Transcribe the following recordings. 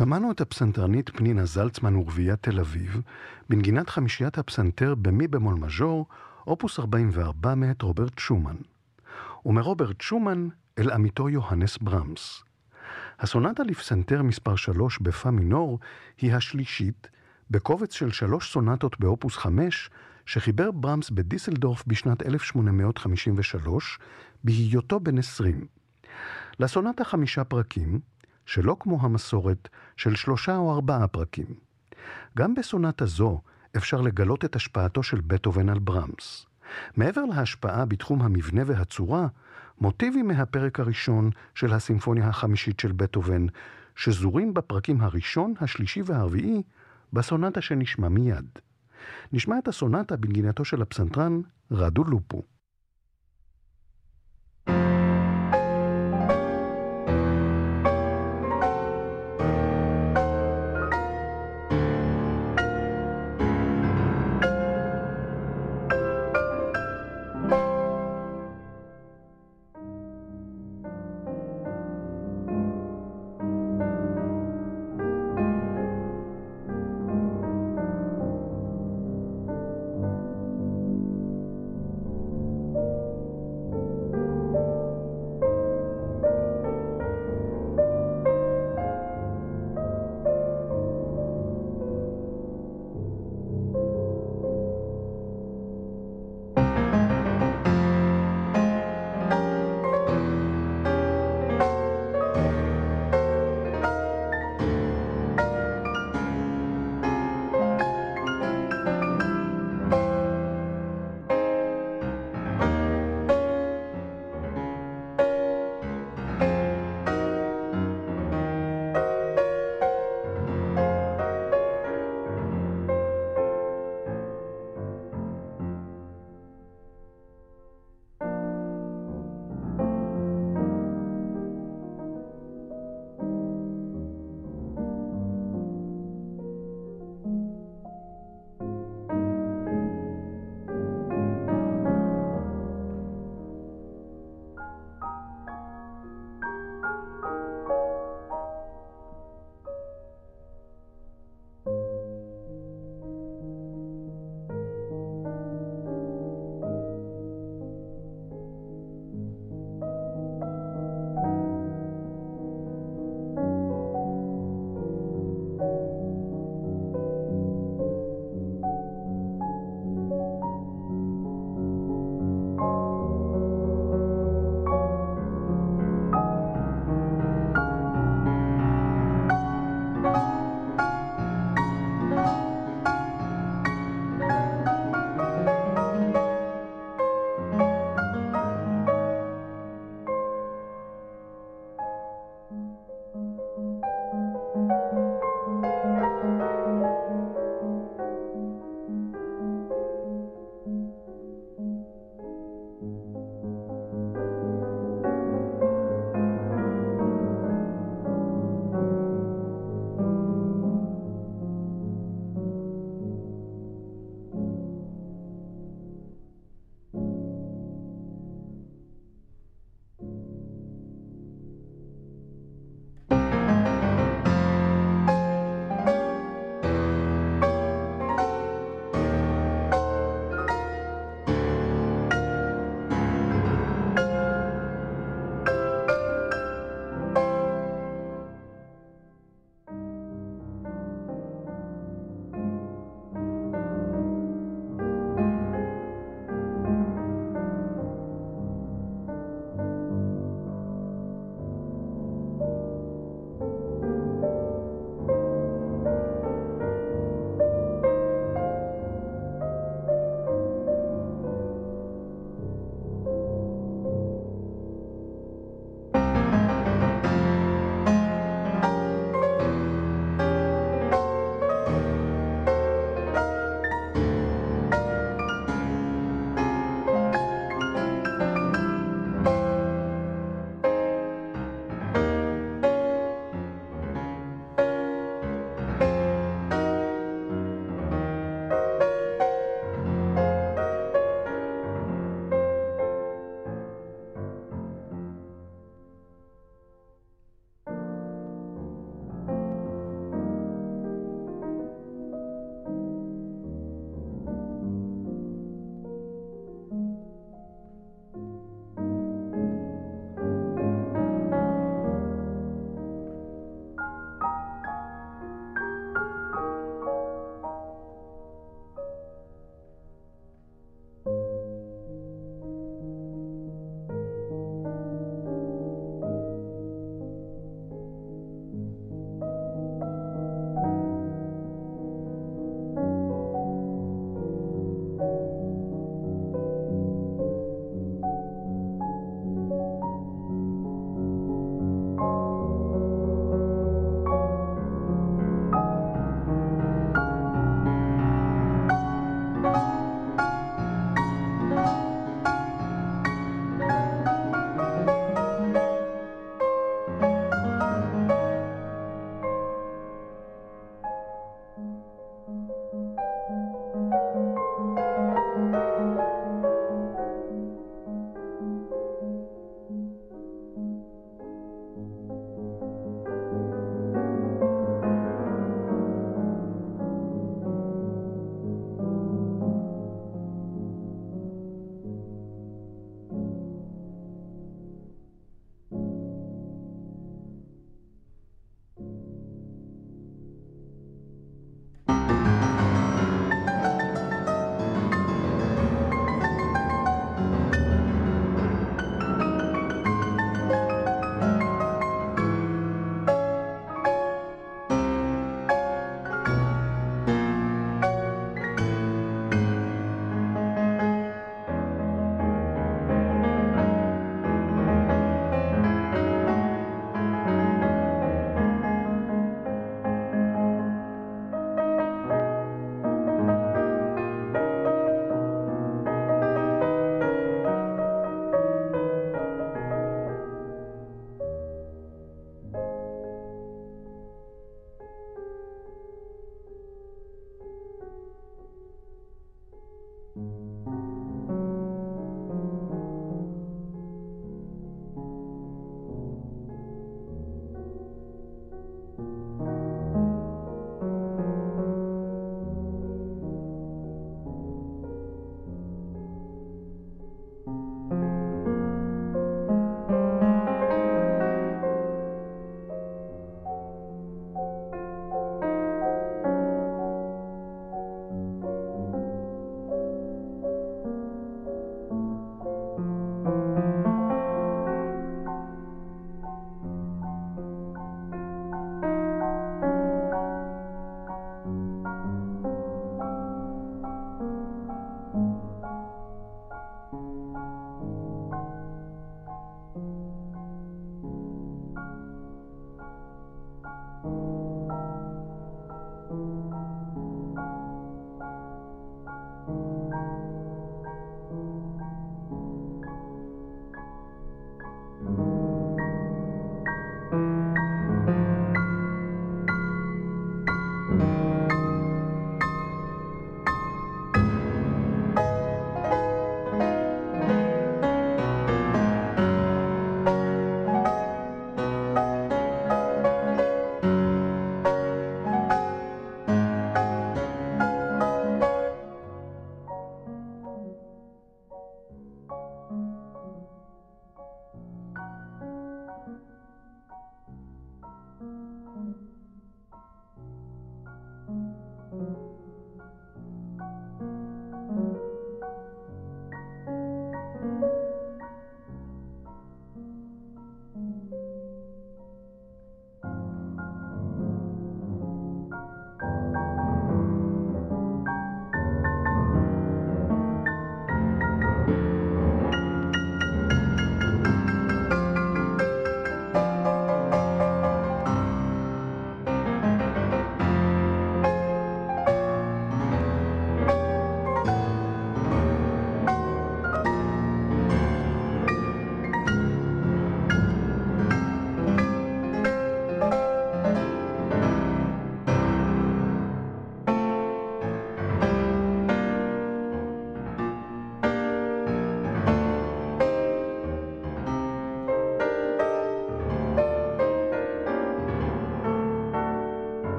שמענו את הפסנתרנית פנינה זלצמן ורביית תל אביב בנגינת חמישיית הפסנתר במי במול מז'ור, אופוס 44 מאת רוברט שומן. ומרוברט שומן אל עמיתו יוהנס ברמס. הסונטה לפסנתר מספר 3 בפה מינור היא השלישית, בקובץ של שלוש סונטות באופוס 5, שחיבר ברמס בדיסלדורף בשנת 1853, בהיותו בן 20. לסונטה חמישה פרקים, שלא כמו המסורת של שלושה או ארבעה פרקים. גם בסונטה זו אפשר לגלות את השפעתו של בטהובן על ברמס. מעבר להשפעה בתחום המבנה והצורה, מוטיבים מהפרק הראשון של הסימפוניה החמישית של בטהובן, שזורים בפרקים הראשון, השלישי והרביעי, בסונטה שנשמע מיד. נשמע את הסונטה בנגינתו של הפסנתרן רדו לופו.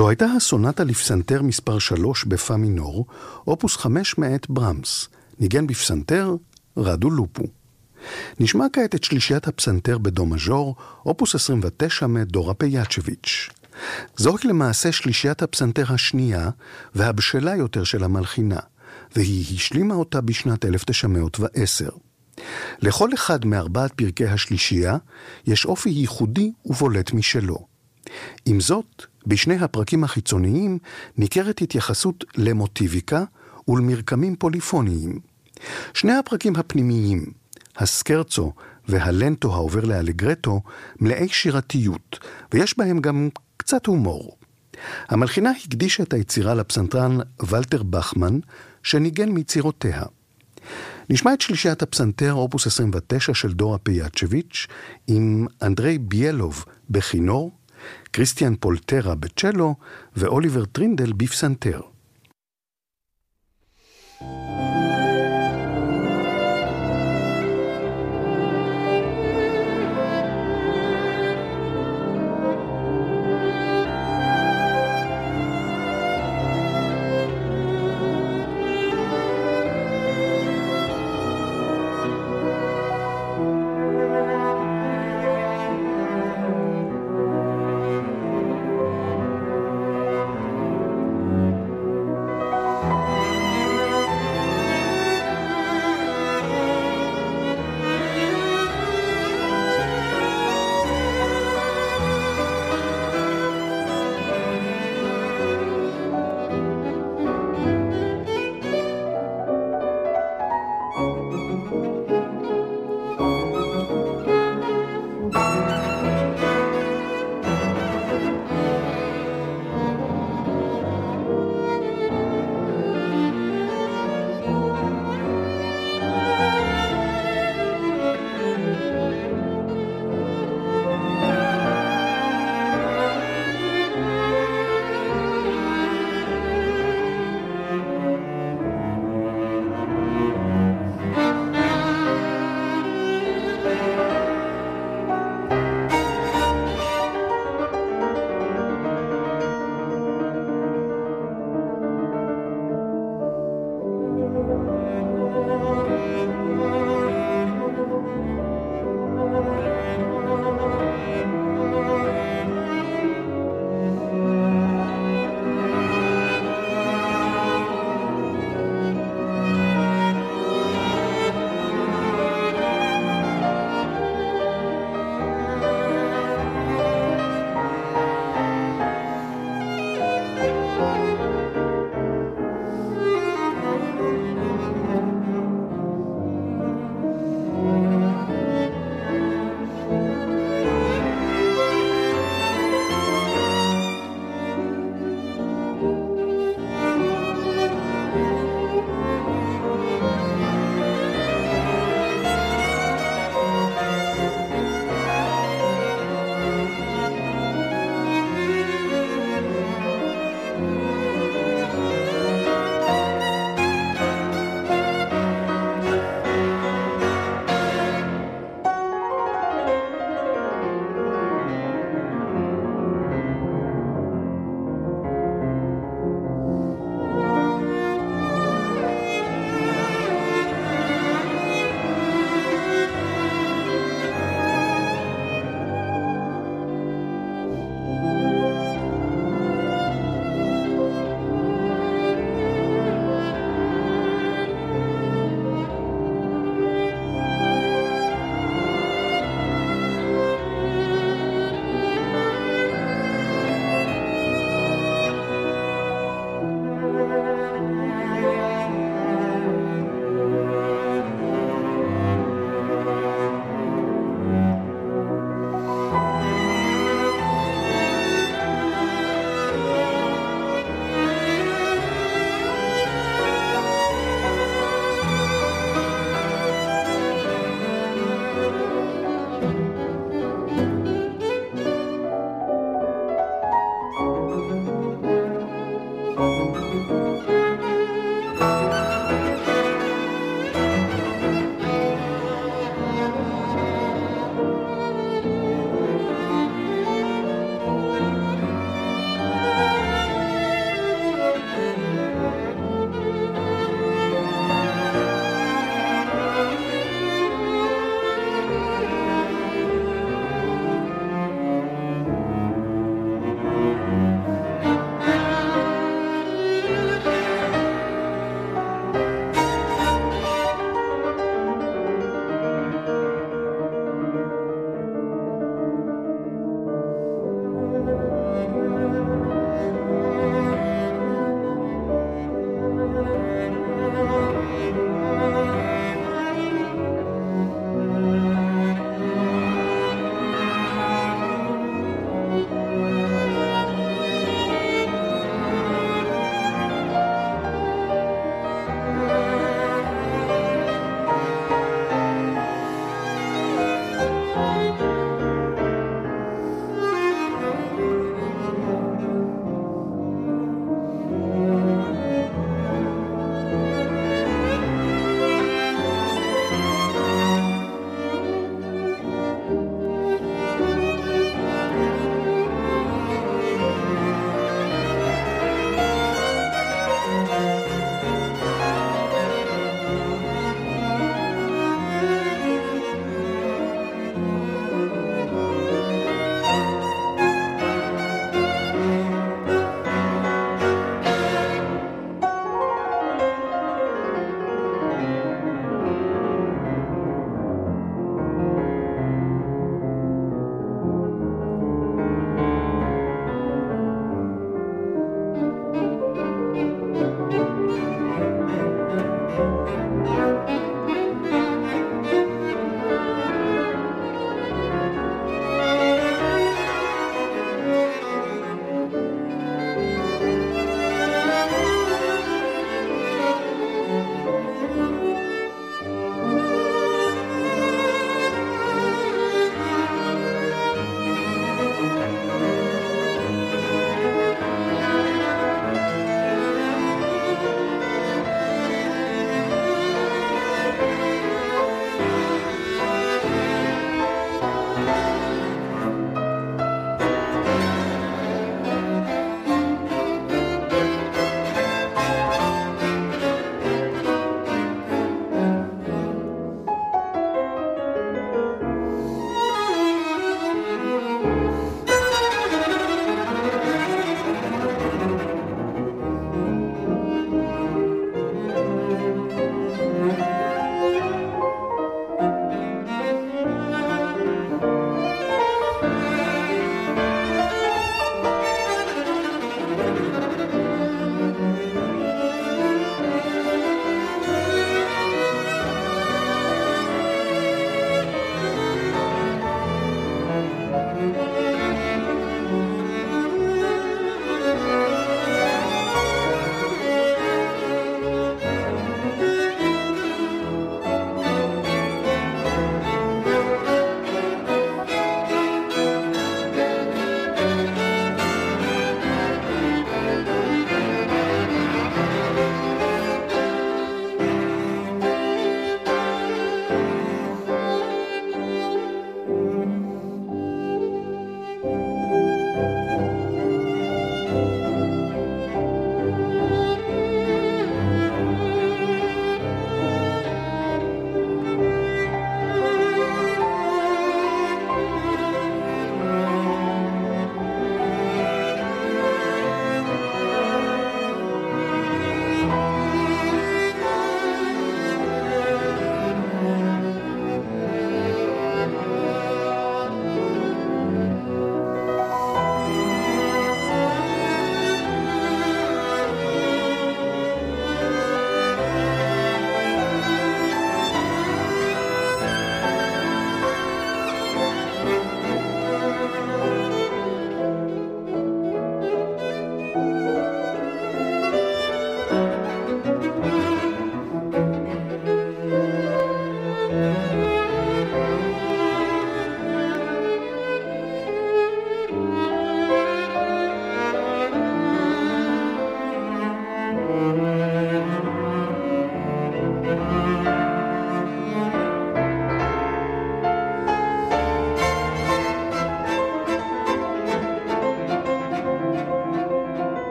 זו הייתה הסונטה לפסנתר מספר 3 בפא מינור, אופוס 5 מאת ברמס, ניגן בפסנתר רדו לופו. נשמע כעת את שלישיית הפסנתר בדו מז'ור, אופוס 29 מאת דורה פיאצ'ביץ'. זוהי למעשה שלישיית הפסנתר השנייה והבשלה יותר של המלחינה, והיא השלימה אותה בשנת 1910. לכל אחד מארבעת פרקי השלישייה יש אופי ייחודי ובולט משלו. עם זאת, בשני הפרקים החיצוניים ניכרת התייחסות למוטיביקה ולמרקמים פוליפוניים. שני הפרקים הפנימיים, הסקרצו והלנטו העובר לאלגרטו, מלאי שירתיות, ויש בהם גם קצת הומור. המלחינה הקדישה את היצירה לפסנתרן ולטר בכמן, שניגן מיצירותיה. נשמע את שלישיית הפסנתר אופוס 29 של דורה פייאצ'ביץ' עם אנדרי ביאלוב בכינור, כריסטיאן פולטרה בצ'לו ואוליבר טרינדל בפסנתר.